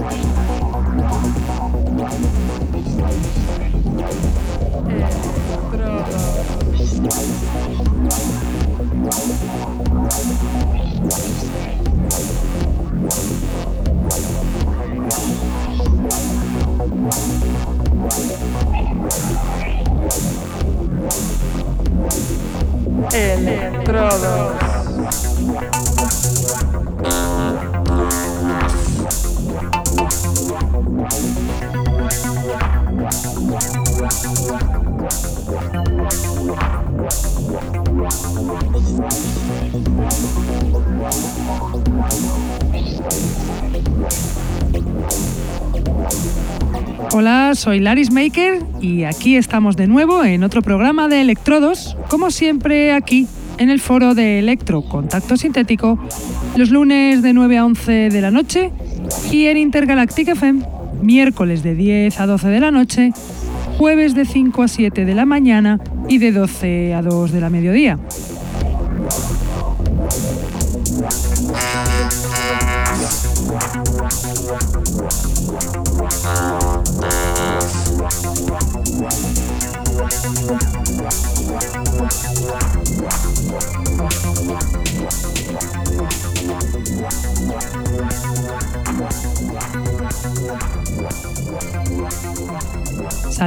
Estrada. Electrodos. Soy Laris Maker y aquí estamos de nuevo en otro programa de Electrodos, como siempre aquí en el foro de Electro Contacto Sintético, los lunes de 9 a 11 de la noche y en Intergalactic FM, miércoles de 10 a 12 de la noche, jueves de 5 a 7 de la mañana y de 12 a 2 de la mediodía.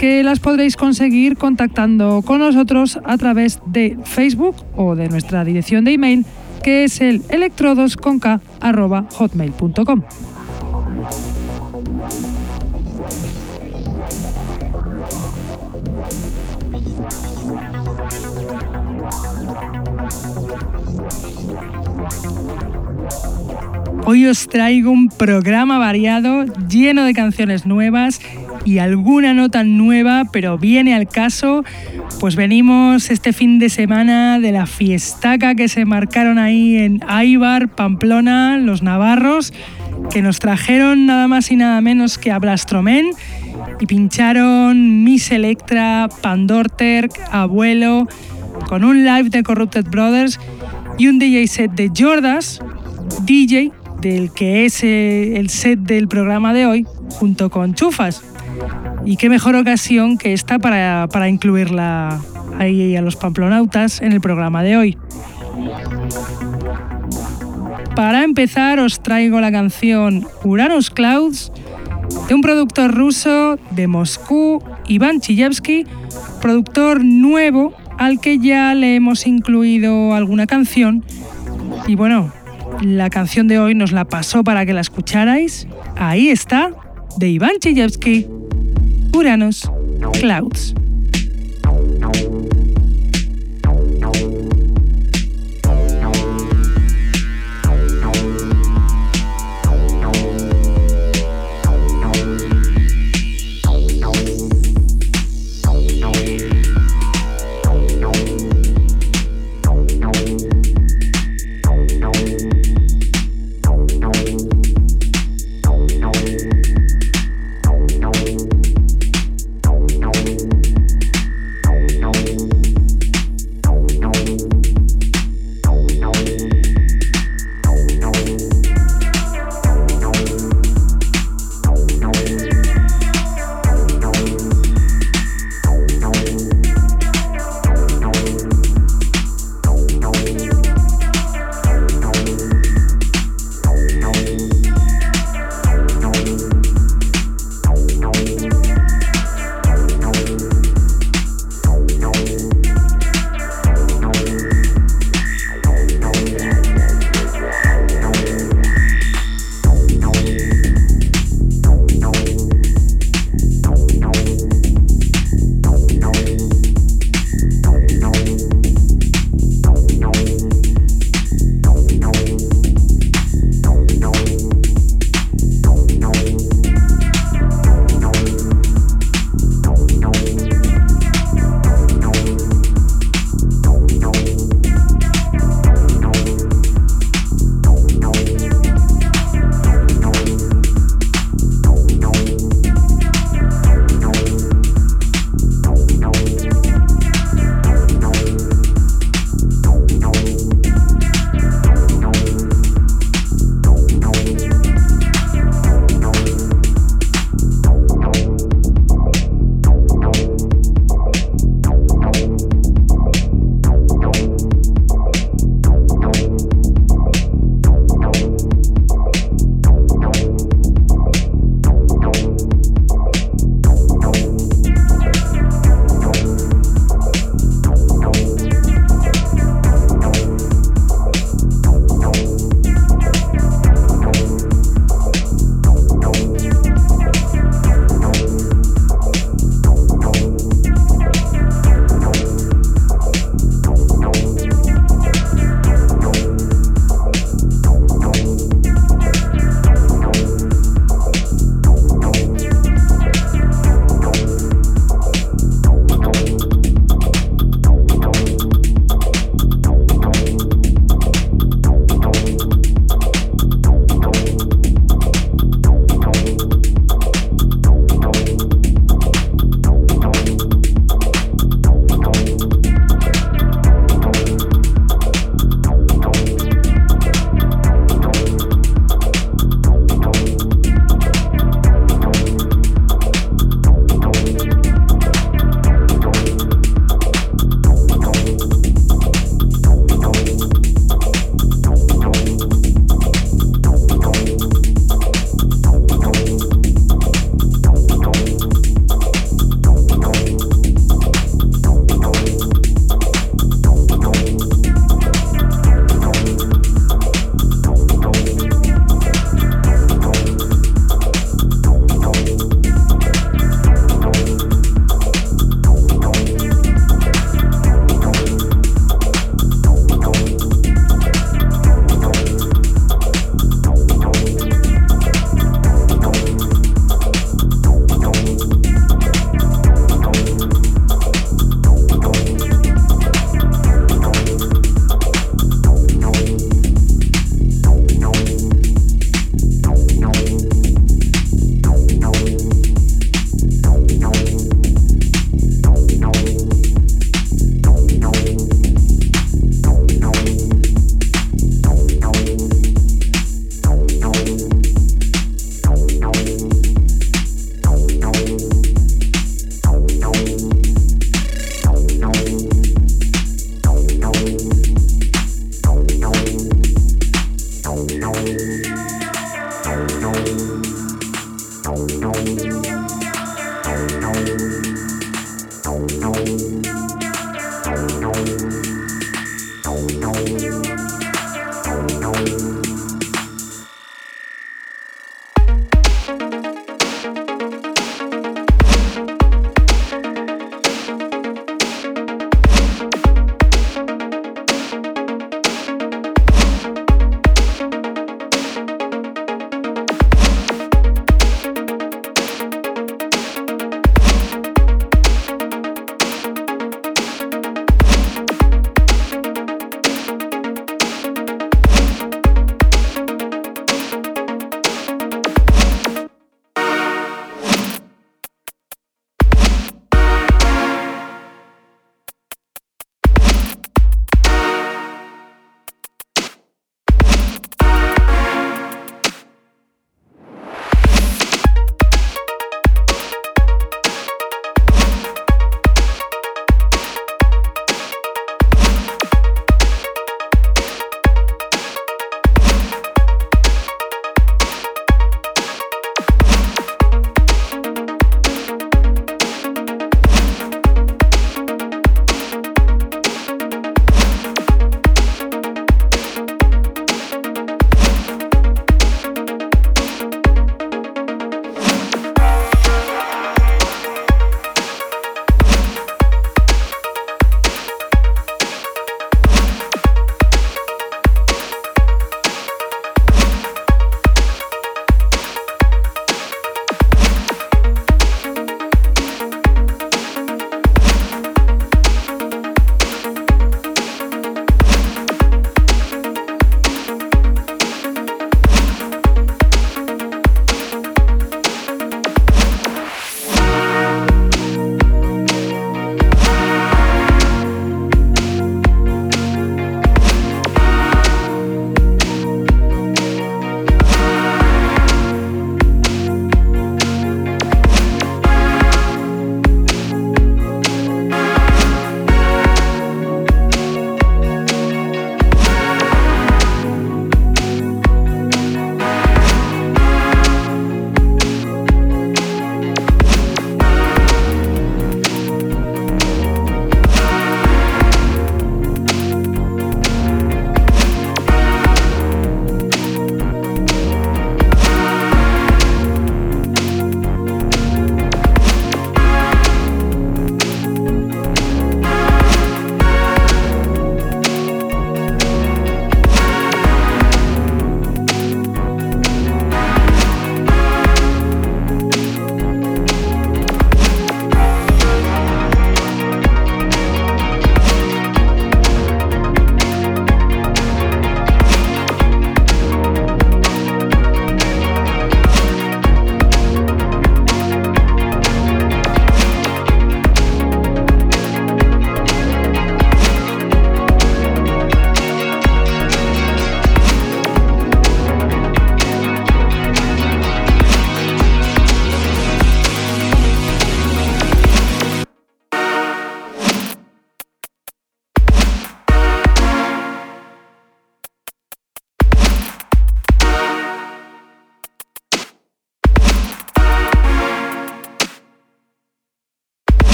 que las podréis conseguir contactando con nosotros a través de Facebook o de nuestra dirección de email que es el electrodosconk.hotmail.com. Hoy os traigo un programa variado, lleno de canciones nuevas y alguna nota nueva, pero viene al caso, pues venimos este fin de semana de la fiestaca que se marcaron ahí en Aibar, Pamplona, los navarros, que nos trajeron nada más y nada menos que a Blastromen y pincharon Miss Electra, Pandorter, Abuelo, con un live de Corrupted Brothers y un DJ set de Jordas, DJ del que es eh, el set del programa de hoy, junto con Chufas. Y qué mejor ocasión que esta para, para incluirla ahí a los pamplonautas en el programa de hoy. Para empezar os traigo la canción Uranus Clouds de un productor ruso de Moscú, Iván Chiyevsky, productor nuevo al que ya le hemos incluido alguna canción. Y bueno, la canción de hoy nos la pasó para que la escucharais. Ahí está, de Iván. Uranus Clouds.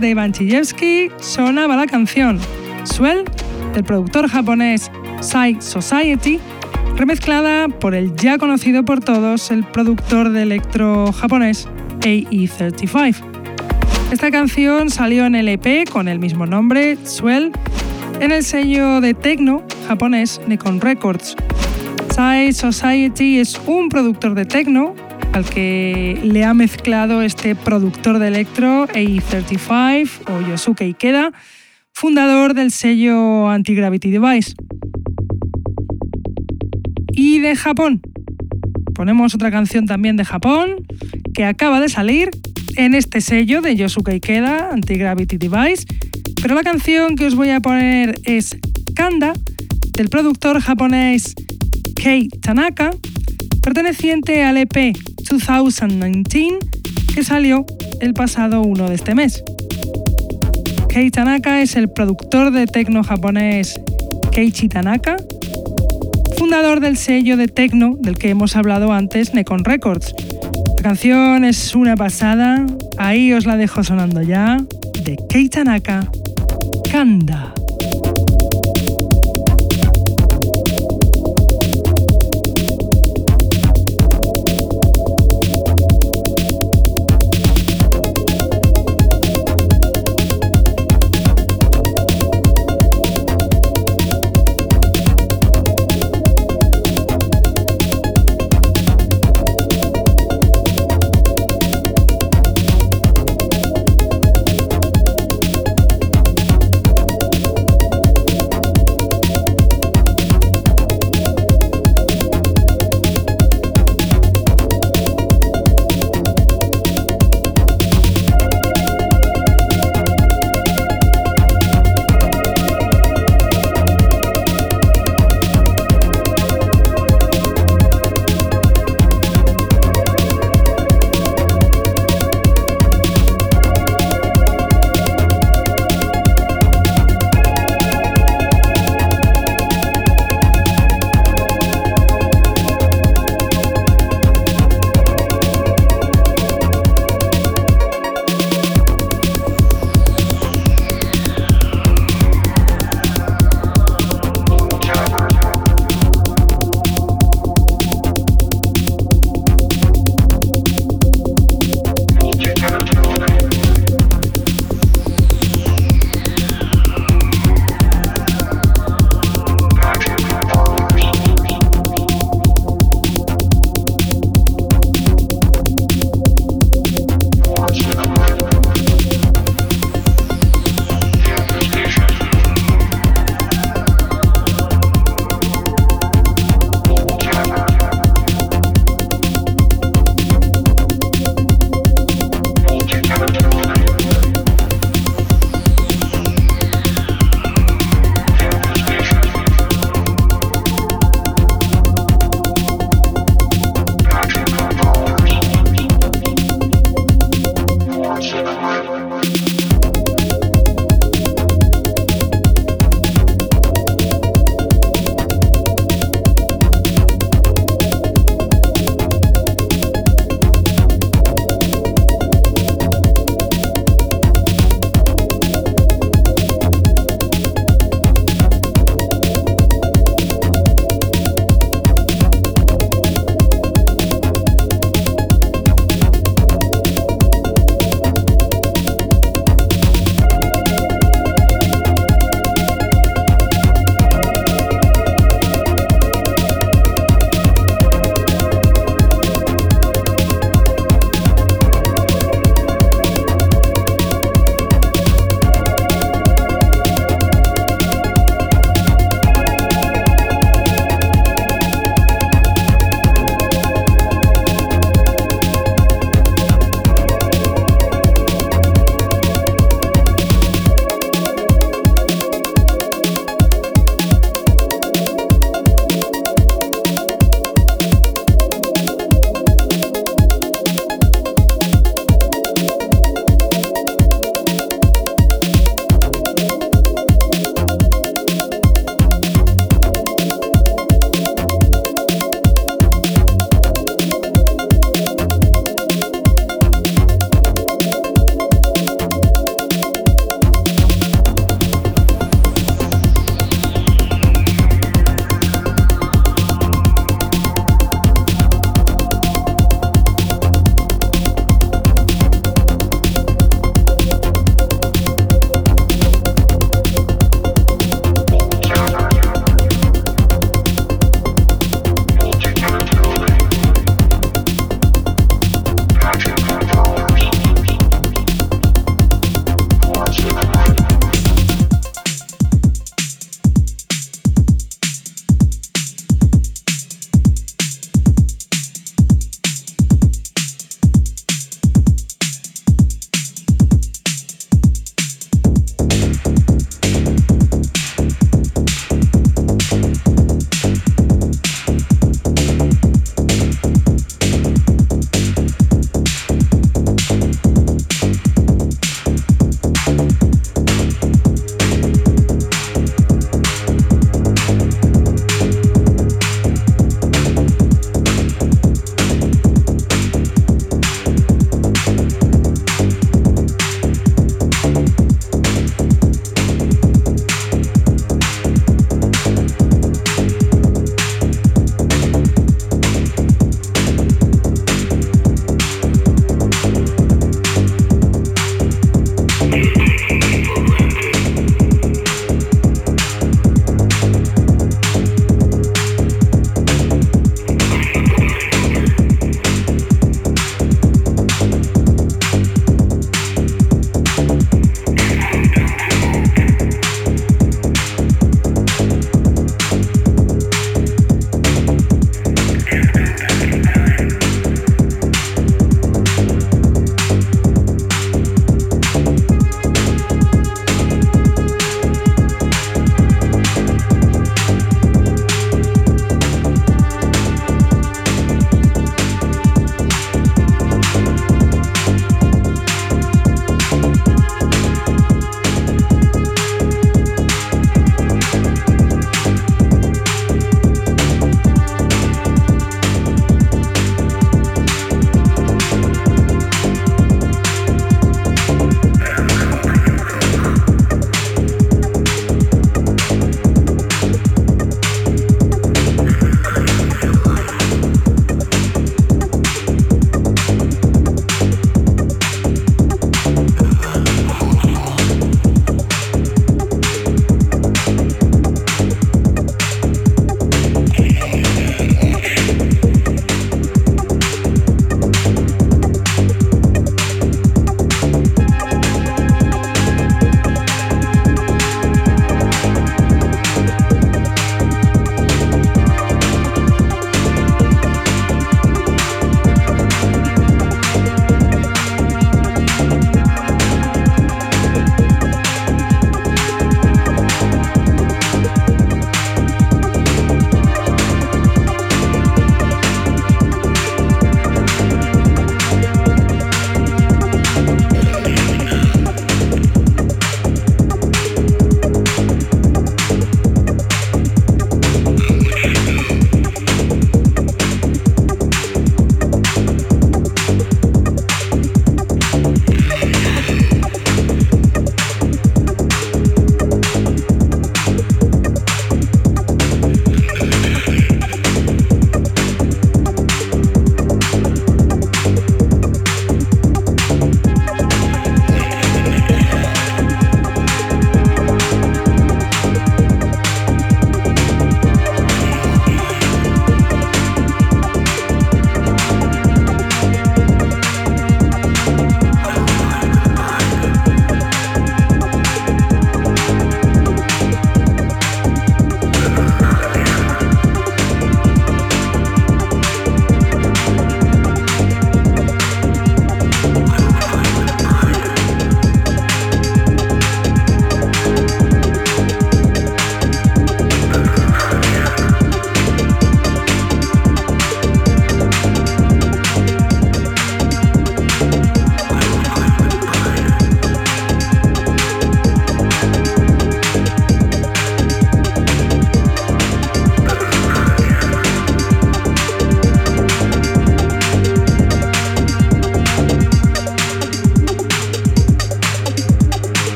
De Ivan Chijevsky sonaba la canción Swell del productor japonés Psy Society, remezclada por el ya conocido por todos el productor de electro japonés AE35. Esta canción salió en el EP con el mismo nombre, Swell, en el sello de techno japonés Nikon Records. Psy Society es un productor de techno al que le ha mezclado este productor de electro AE35 o Yosuke Ikeda, fundador del sello Anti-Gravity Device. Y de Japón. Ponemos otra canción también de Japón que acaba de salir en este sello de Yosuke Ikeda, Anti-Gravity Device, pero la canción que os voy a poner es Kanda, del productor japonés Kei Tanaka, perteneciente al EP 2019 que salió el pasado 1 de este mes. Kei Tanaka es el productor de techno japonés Keiichi Tanaka, fundador del sello de techno del que hemos hablado antes, Nekon Records. La canción es una pasada, ahí os la dejo sonando ya, de Kei Tanaka, Kanda.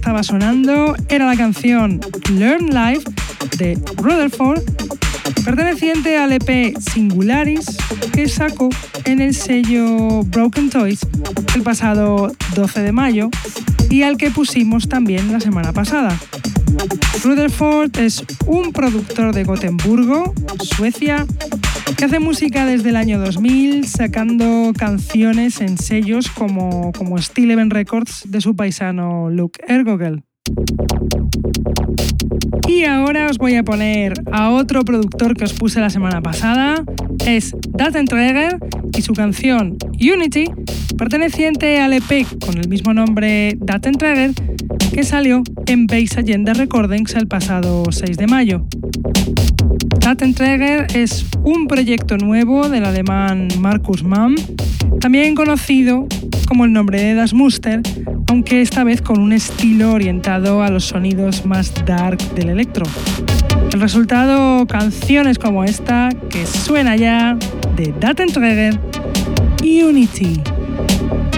Estaba sonando era la canción Learn Life de Rutherford, perteneciente al EP Singularis que sacó en el sello Broken Toys el pasado 12 de mayo y al que pusimos también la semana pasada. Rutherford es un productor de Gotemburgo, Suecia, que hace música desde el año 2000, sacando canciones en sellos como, como Steel Event Records de su paisano Luke Ergogel. Y ahora os voy a poner a otro productor que os puse la semana pasada. Es Datenträger y su canción Unity, perteneciente al EP con el mismo nombre Datenträger, que salió en Base Agenda Recordings el pasado 6 de mayo. Datenträger es un proyecto nuevo del alemán Markus Mann, también conocido como el nombre de Das Muster, aunque esta vez con un estilo orientado a los sonidos más dark del electro. El resultado, canciones como esta, que suena ya de Datenträger Unity. y esta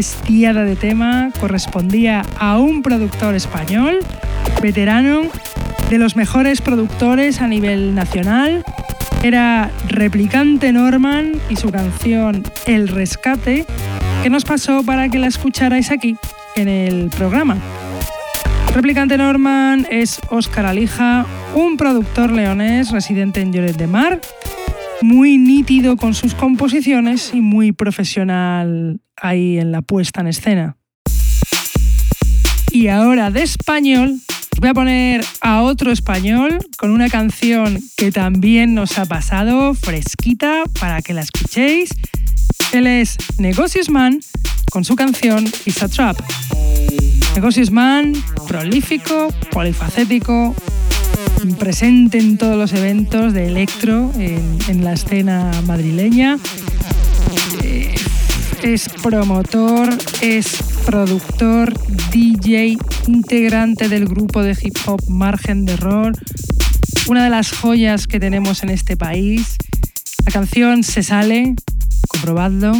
bestiada de tema correspondía a un productor español, veterano, de los mejores productores a nivel nacional. Era Replicante Norman y su canción El Rescate, que nos pasó para que la escucharais aquí en el programa. Replicante Norman es Óscar Alija, un productor leonés residente en Lloret de Mar, muy nítido con sus composiciones y muy profesional ahí en la puesta en escena. Y ahora de español, voy a poner a otro español con una canción que también nos ha pasado, fresquita, para que la escuchéis. Él es Negocios Man con su canción It's a Trap. Negocios Man, prolífico, polifacético, presente en todos los eventos de electro en, la escena madrileña. Eh, es promotor, es productor, DJ, integrante del grupo de hip hop Margen de Error, una de las joyas que tenemos en este país. La canción se sale, comprobadlo,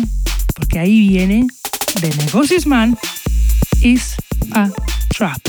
porque ahí viene de Negocios Man is a trap.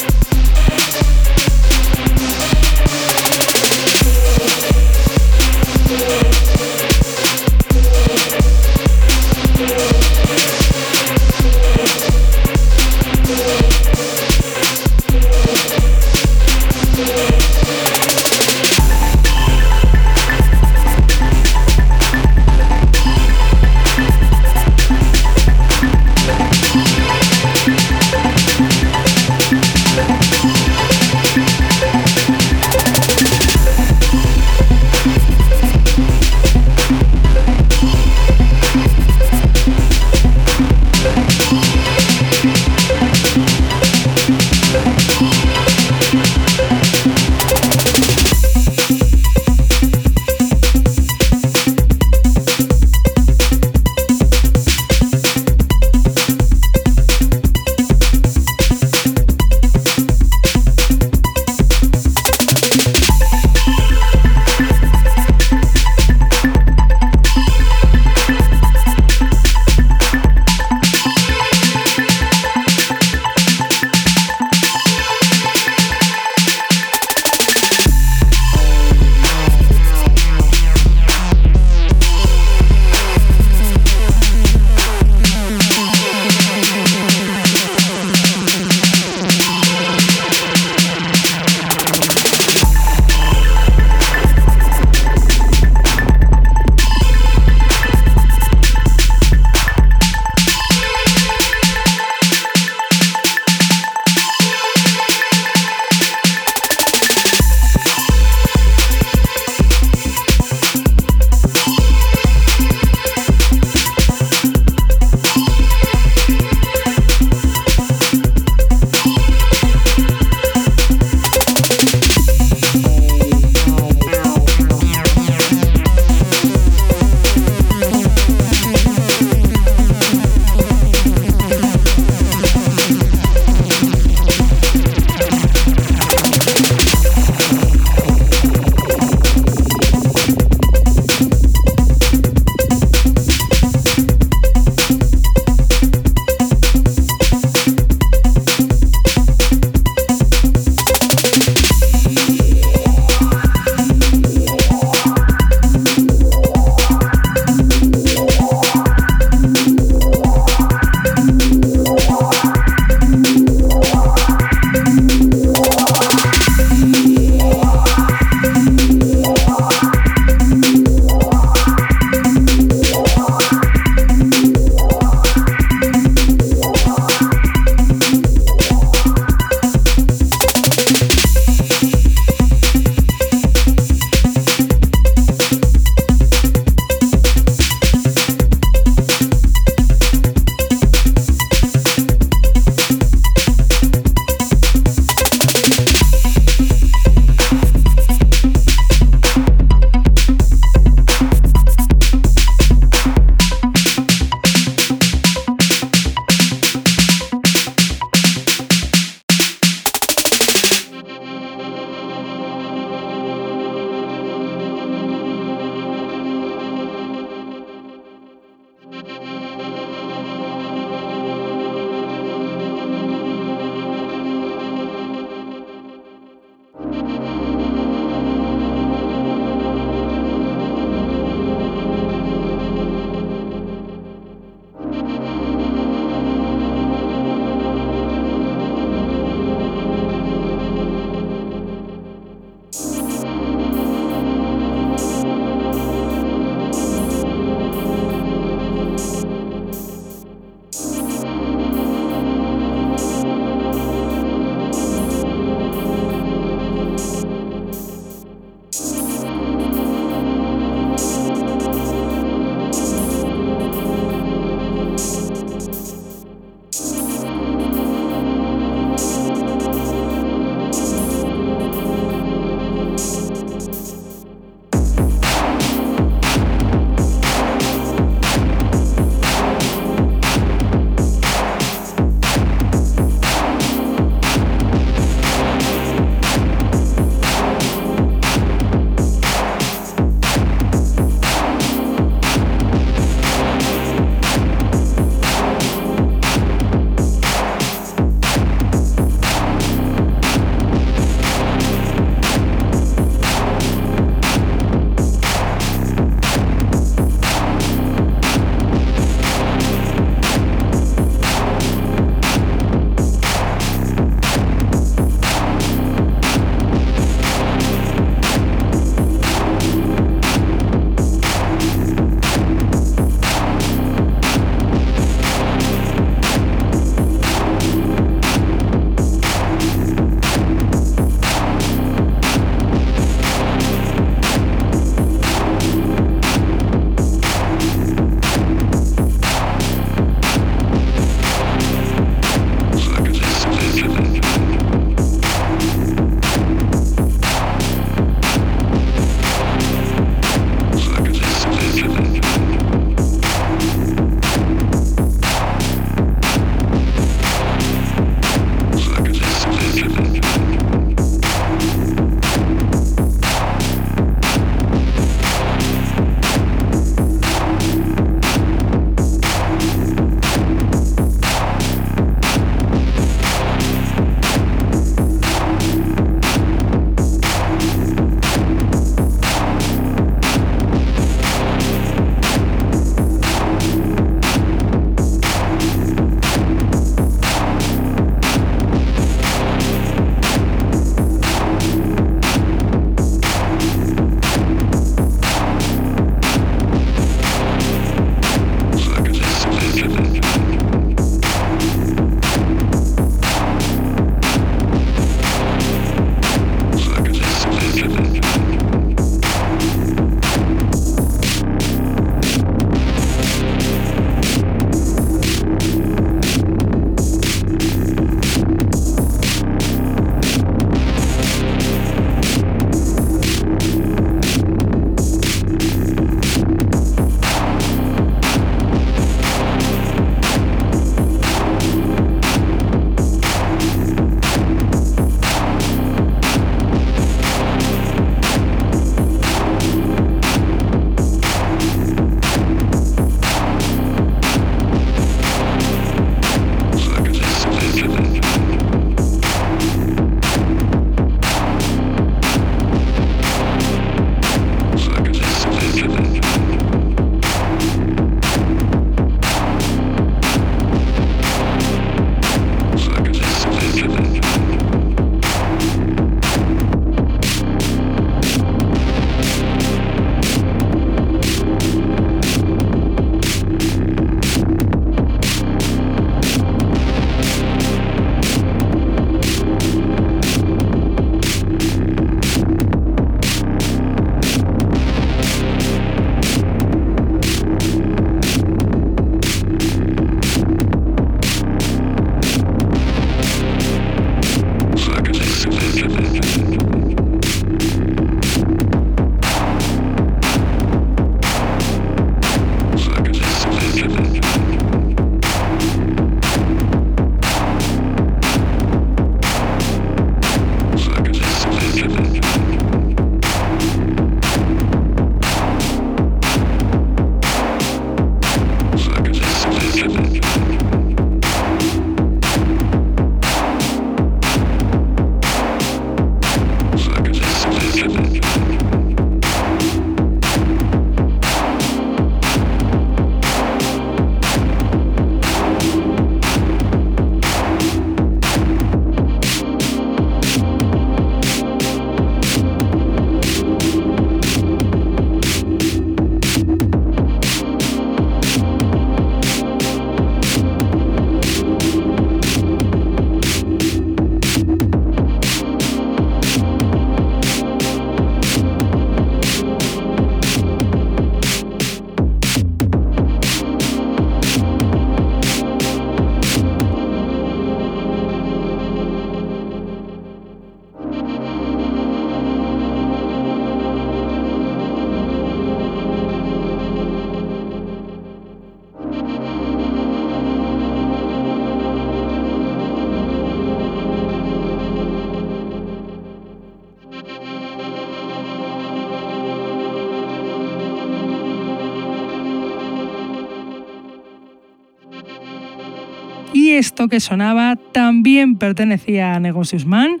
Que sonaba también pertenecía a Negocius Man,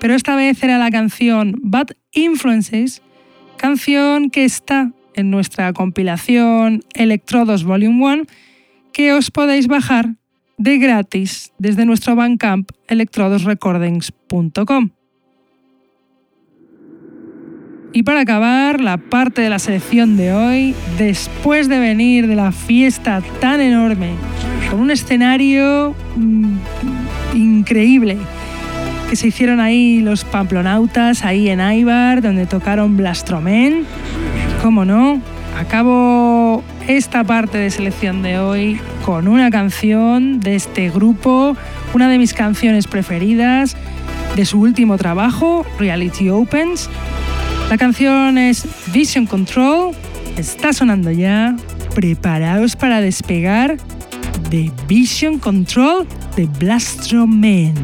pero esta vez era la canción Bad Influences, canción que está en nuestra compilación Electrodos Volume 1, que os podéis bajar de gratis desde nuestro Bandcamp electrodosrecordings.com. Y para acabar la parte de la selección de hoy, después de venir de la fiesta tan enorme, con un escenario mm, increíble, que se hicieron ahí los pamplonautas, ahí en Aibar, donde tocaron Blastromen, cómo no, acabo esta parte de selección de hoy con una canción de este grupo, una de mis canciones preferidas de su último trabajo, Reality Opens. La canción es Vision Control, está sonando ya, preparados para despegar de Vision Control de Blastromen.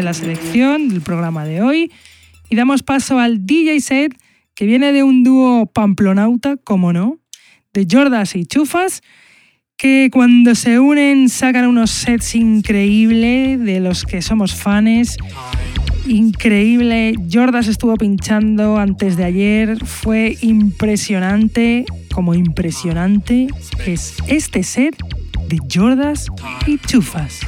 De la selección del programa de hoy y damos paso al DJ set que viene de un dúo pamplonauta, como no, de Jordas y Chufas, que cuando se unen sacan unos sets increíbles de los que somos fans. Increíble, Jordas estuvo pinchando antes de ayer, fue impresionante, como impresionante es este set de Jordas y Chufas.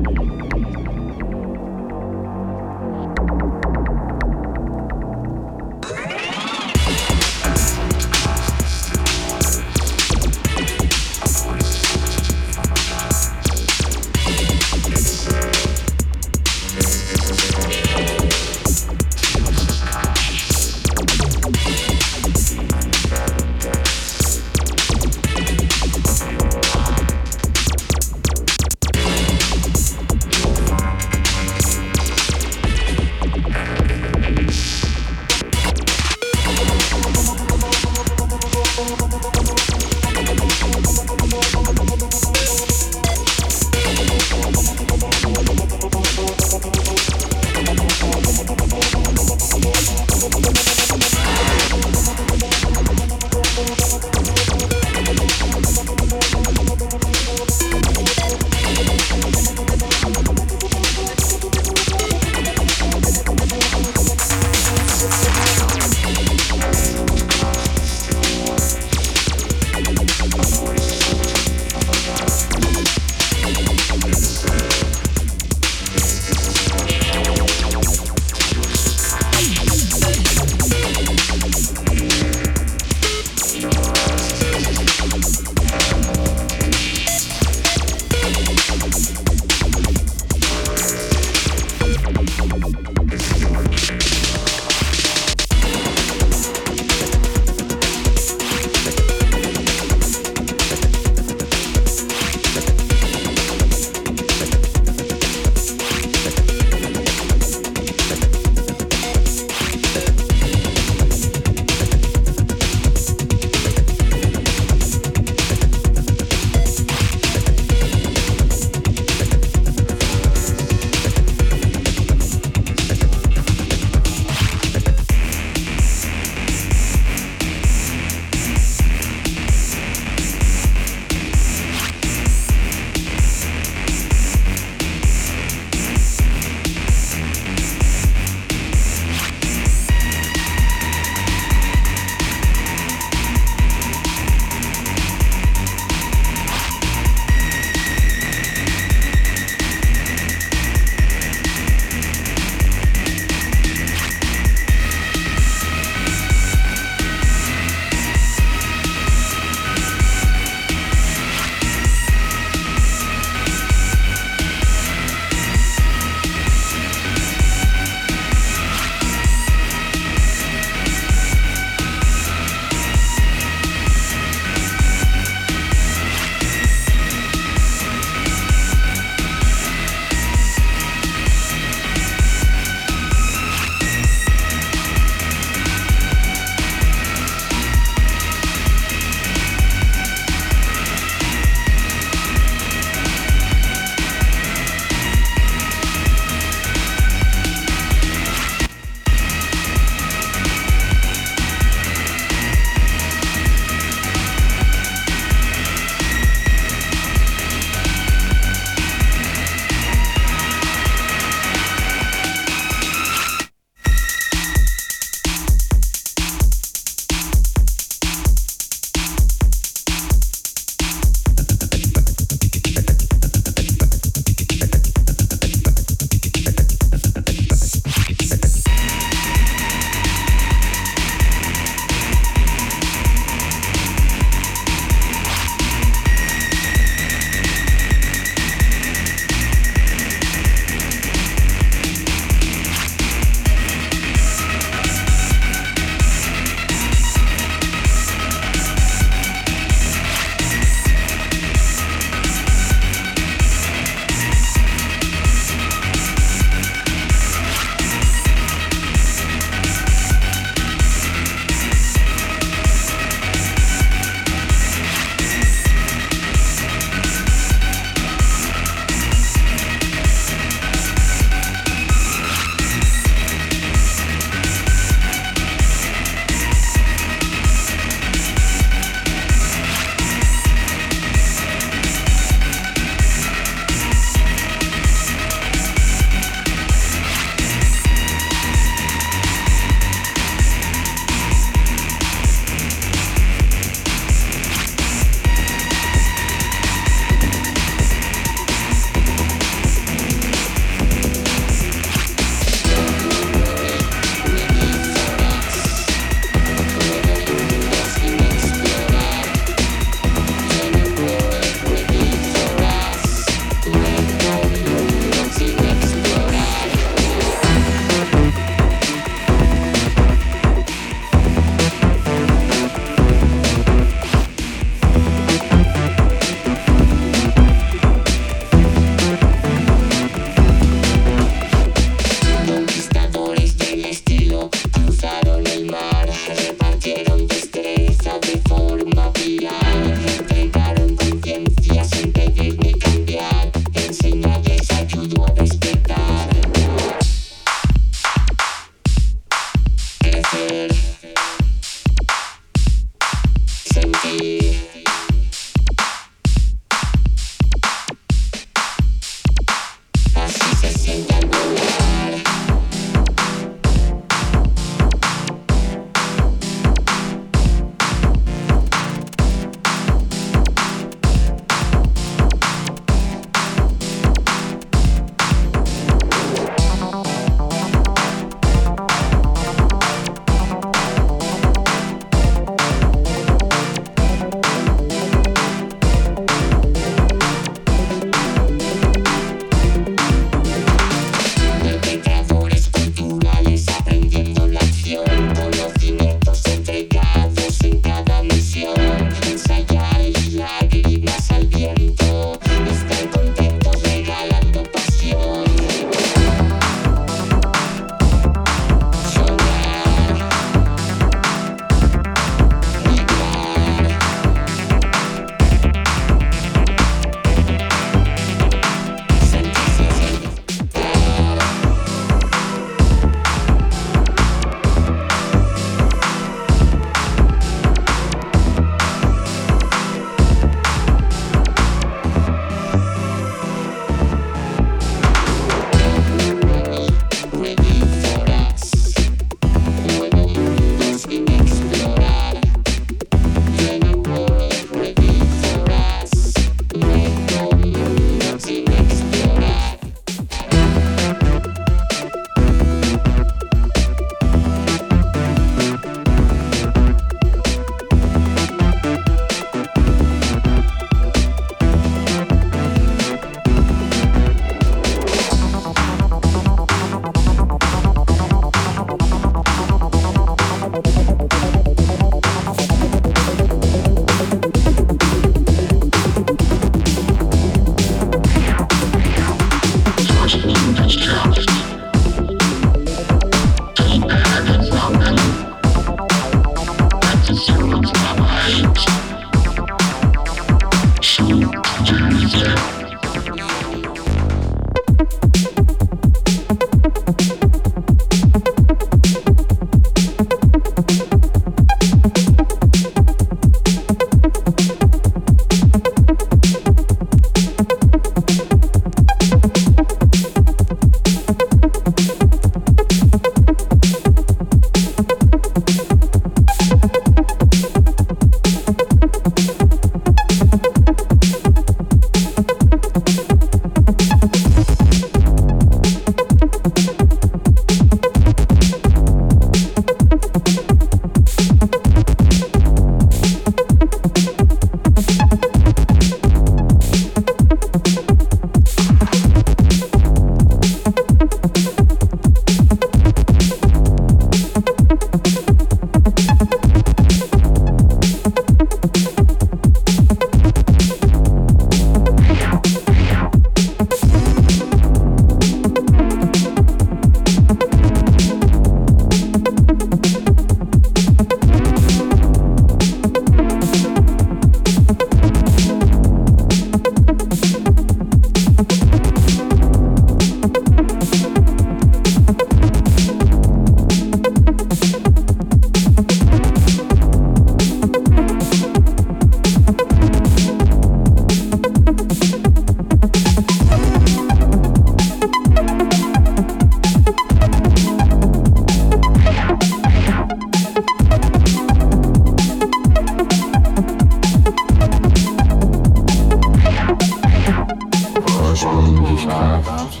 ursprünglich Kraft,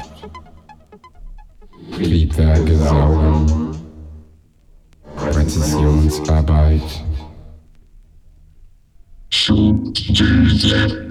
Triebwerke saugen, Präzisionsarbeit, Schubdüse.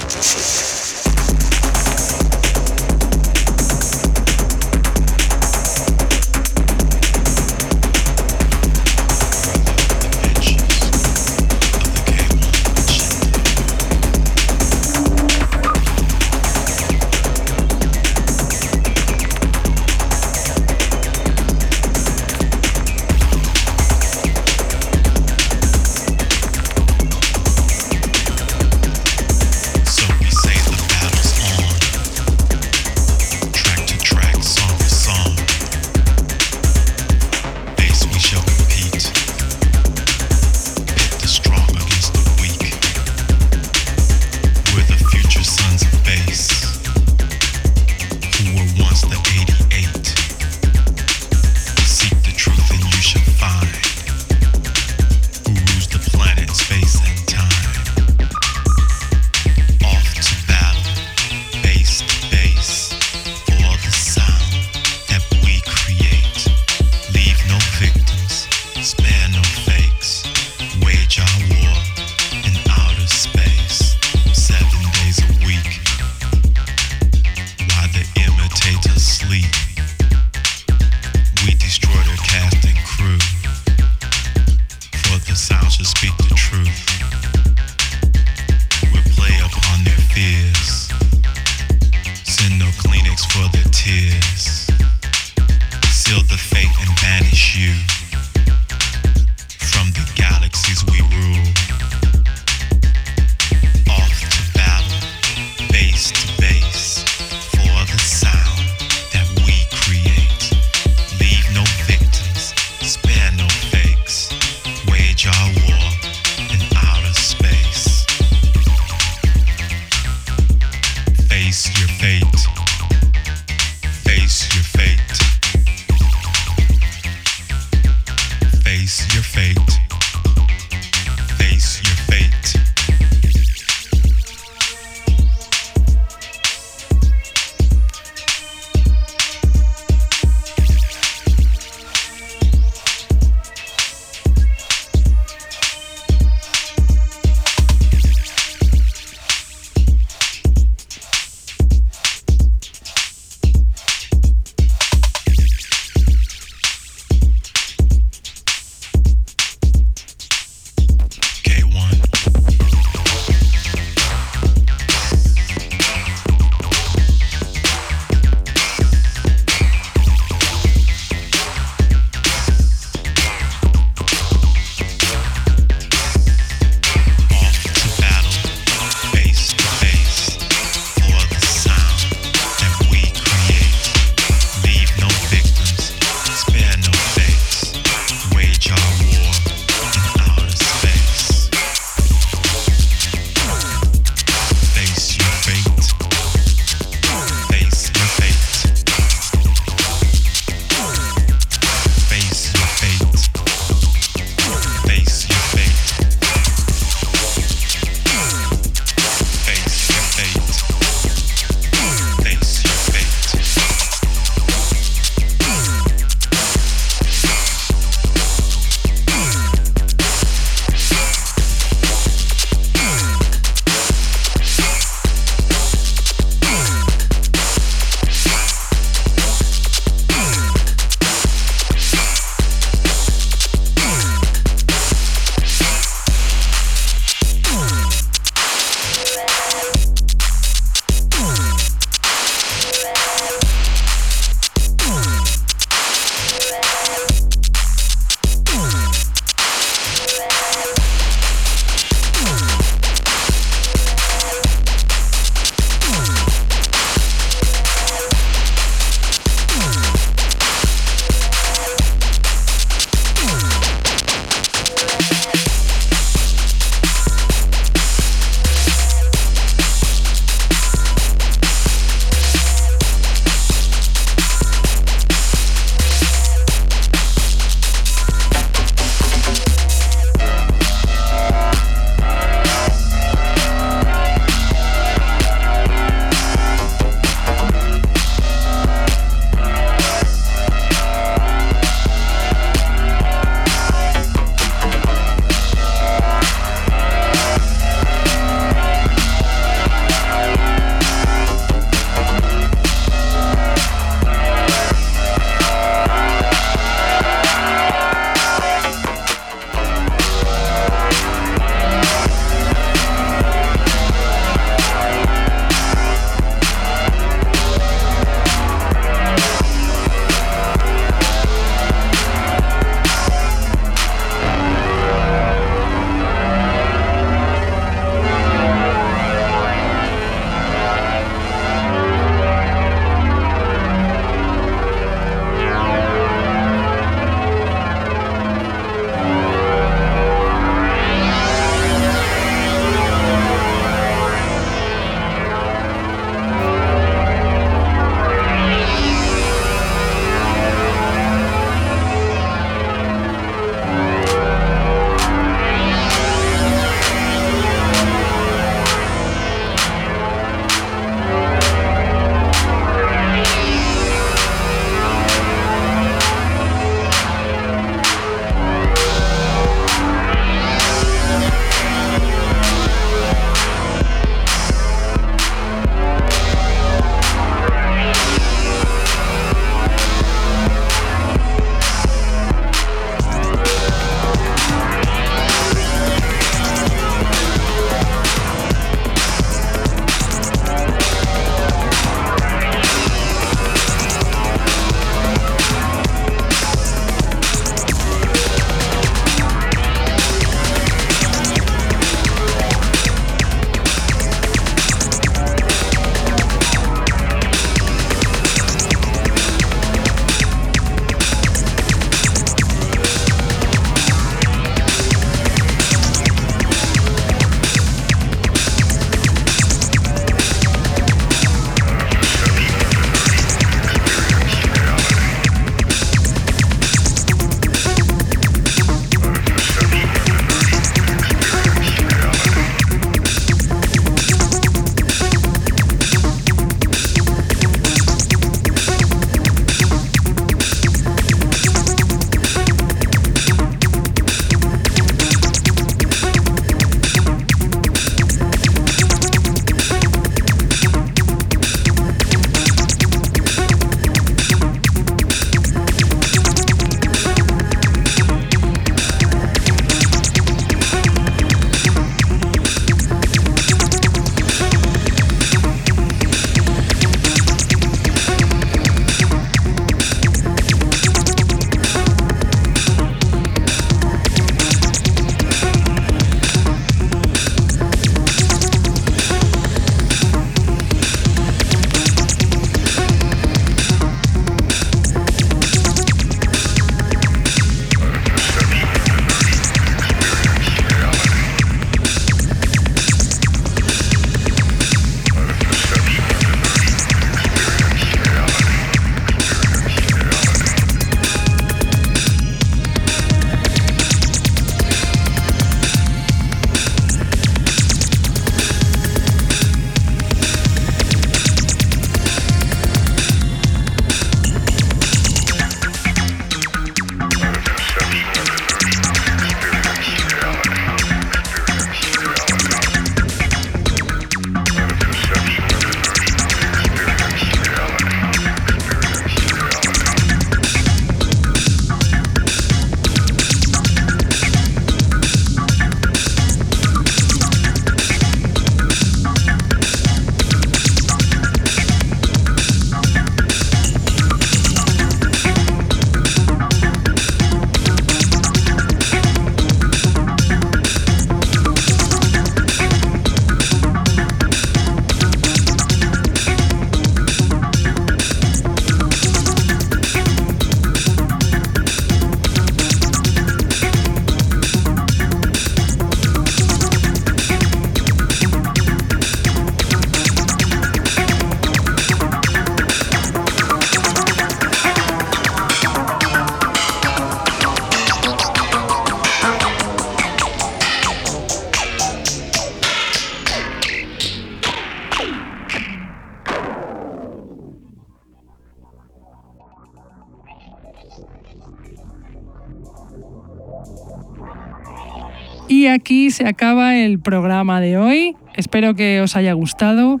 Se acaba el programa de hoy. Espero que os haya gustado.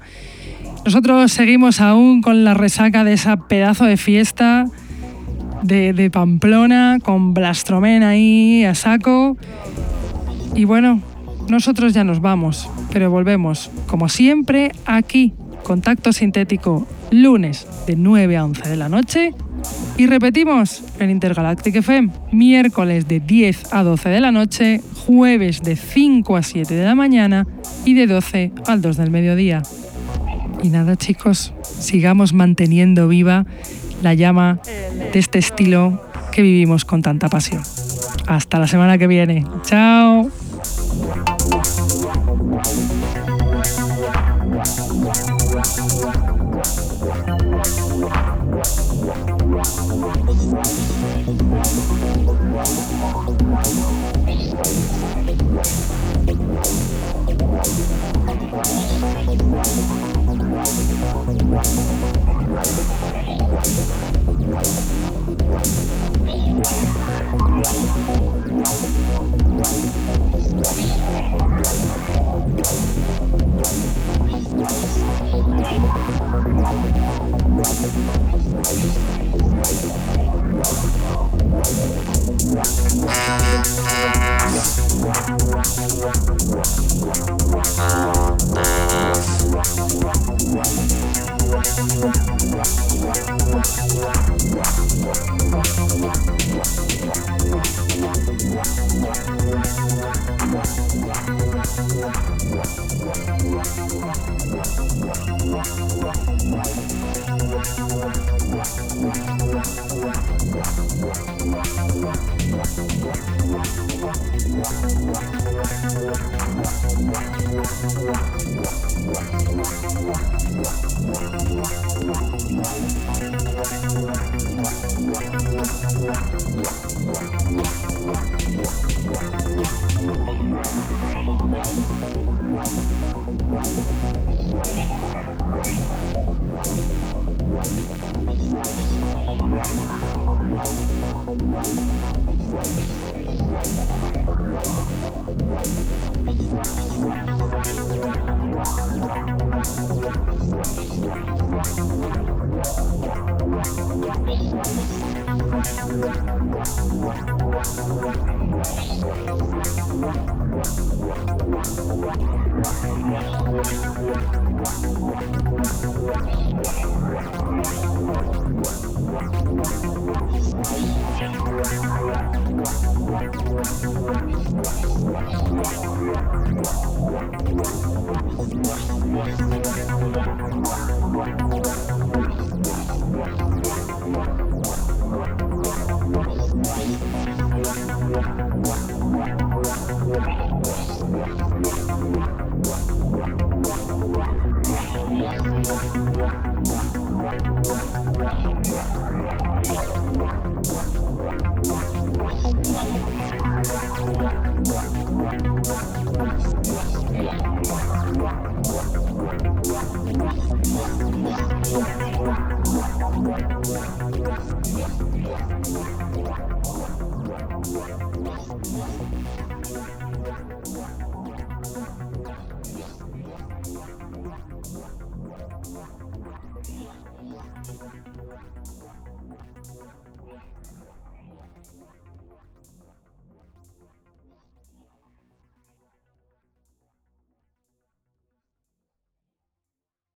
Nosotros seguimos aún con la resaca de esa pedazo de fiesta de, Pamplona, con Blastromen ahí a saco. Y bueno, nosotros ya nos vamos, pero volvemos, como siempre, aquí, Contacto Sintético, lunes de 9 a 11 de la noche. Y repetimos en Intergalactic FM, miércoles de 10 a 12 de la noche, jueves de 5 a 7 de la mañana y de 12 al 2 del mediodía. Y nada chicos, sigamos manteniendo viva la llama de este estilo que vivimos con tanta pasión. Hasta la semana que viene. Chao.